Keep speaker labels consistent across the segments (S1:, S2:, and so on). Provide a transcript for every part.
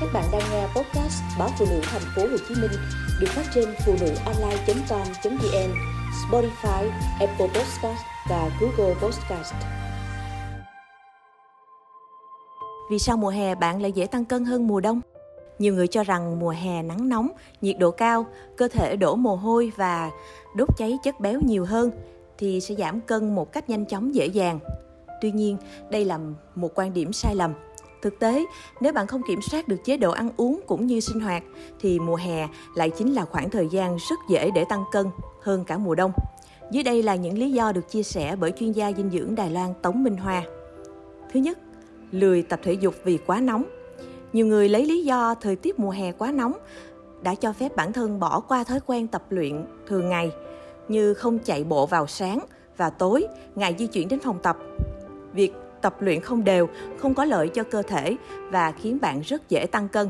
S1: Các bạn đang nghe podcast báo phụ nữ thành phố Hồ Chí Minh được phát trên phụ nữ online.com.vn, Spotify, Apple Podcast và Google Podcast.
S2: Vì sao mùa hè bạn lại dễ tăng cân hơn mùa đông? Nhiều người cho rằng mùa hè nắng nóng, nhiệt độ cao, cơ thể đổ mồ hôi và đốt cháy chất béo nhiều hơn thì sẽ giảm cân một cách nhanh chóng dễ dàng. Tuy nhiên, đây là một quan điểm sai lầm. Thực tế, nếu bạn không kiểm soát được chế độ ăn uống cũng như sinh hoạt thì mùa hè lại chính là khoảng thời gian rất dễ để tăng cân hơn cả mùa đông. Dưới đây là những lý do được chia sẻ bởi chuyên gia dinh dưỡng Đài Loan Tống Minh Hoa. Thứ nhất, lười tập thể dục vì quá nóng. Nhiều người lấy lý do thời tiết mùa hè quá nóng đã cho phép bản thân bỏ qua thói quen tập luyện thường ngày như không chạy bộ vào sáng và tối, ngại di chuyển đến phòng tập. Việc tập luyện không đều không có lợi cho cơ thể và khiến bạn rất dễ tăng cân.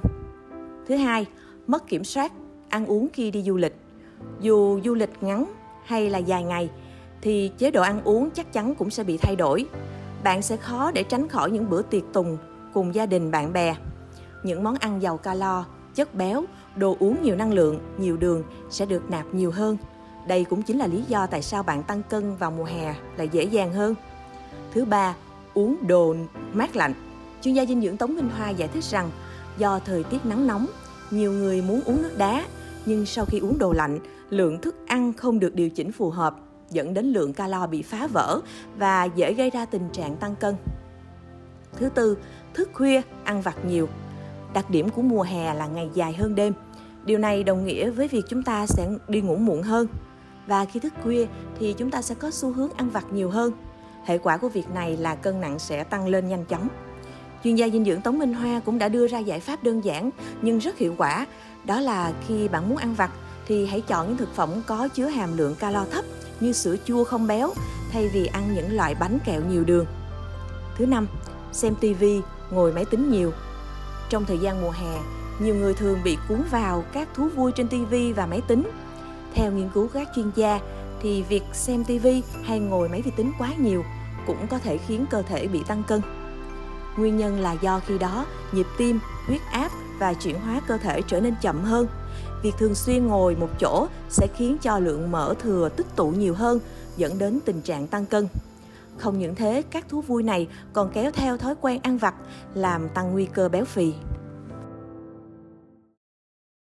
S2: Thứ hai, mất kiểm soát ăn uống khi đi du lịch. Dù du lịch ngắn hay là dài ngày thì chế độ ăn uống chắc chắn cũng sẽ bị thay đổi. Bạn sẽ khó để tránh khỏi những bữa tiệc tùng cùng gia đình bạn bè. Những món ăn giàu calo, chất béo, đồ uống nhiều năng lượng, nhiều đường sẽ được nạp nhiều hơn. Đây cũng chính là lý do tại sao bạn tăng cân vào mùa hè là dễ dàng hơn. Thứ ba, uống đồ mát lạnh. Chuyên gia dinh dưỡng Tống Minh Hoa giải thích rằng do thời tiết nắng nóng, nhiều người muốn uống nước đá, nhưng sau khi uống đồ lạnh, lượng thức ăn không được điều chỉnh phù hợp, dẫn đến lượng calo bị phá vỡ và dễ gây ra tình trạng tăng cân. Thứ tư, thức khuya, ăn vặt nhiều. Đặc điểm của mùa hè là ngày dài hơn đêm. Điều này đồng nghĩa với việc chúng ta sẽ đi ngủ muộn hơn. Và khi thức khuya thì chúng ta sẽ có xu hướng ăn vặt nhiều hơn. Hệ quả của việc này là cân nặng sẽ tăng lên nhanh chóng. Chuyên gia dinh dưỡng Tống Minh Hoa cũng đã đưa ra giải pháp đơn giản nhưng rất hiệu quả. Đó là khi bạn muốn ăn vặt thì hãy chọn những thực phẩm có chứa hàm lượng calo thấp như sữa chua không béo thay vì ăn những loại bánh kẹo nhiều đường. Thứ năm, xem TV, ngồi máy tính nhiều. Trong thời gian mùa hè, nhiều người thường bị cuốn vào các thú vui trên TV và máy tính. Theo nghiên cứu các chuyên gia thì việc xem TV hay ngồi máy vi tính quá nhiều cũng có thể khiến cơ thể bị tăng cân. Nguyên nhân là do khi đó nhịp tim, huyết áp và chuyển hóa cơ thể trở nên chậm hơn. Việc thường xuyên ngồi một chỗ sẽ khiến cho lượng mỡ thừa tích tụ nhiều hơn, dẫn đến tình trạng tăng cân. Không những thế, các thú vui này còn kéo theo thói quen ăn vặt, làm tăng nguy cơ béo phì.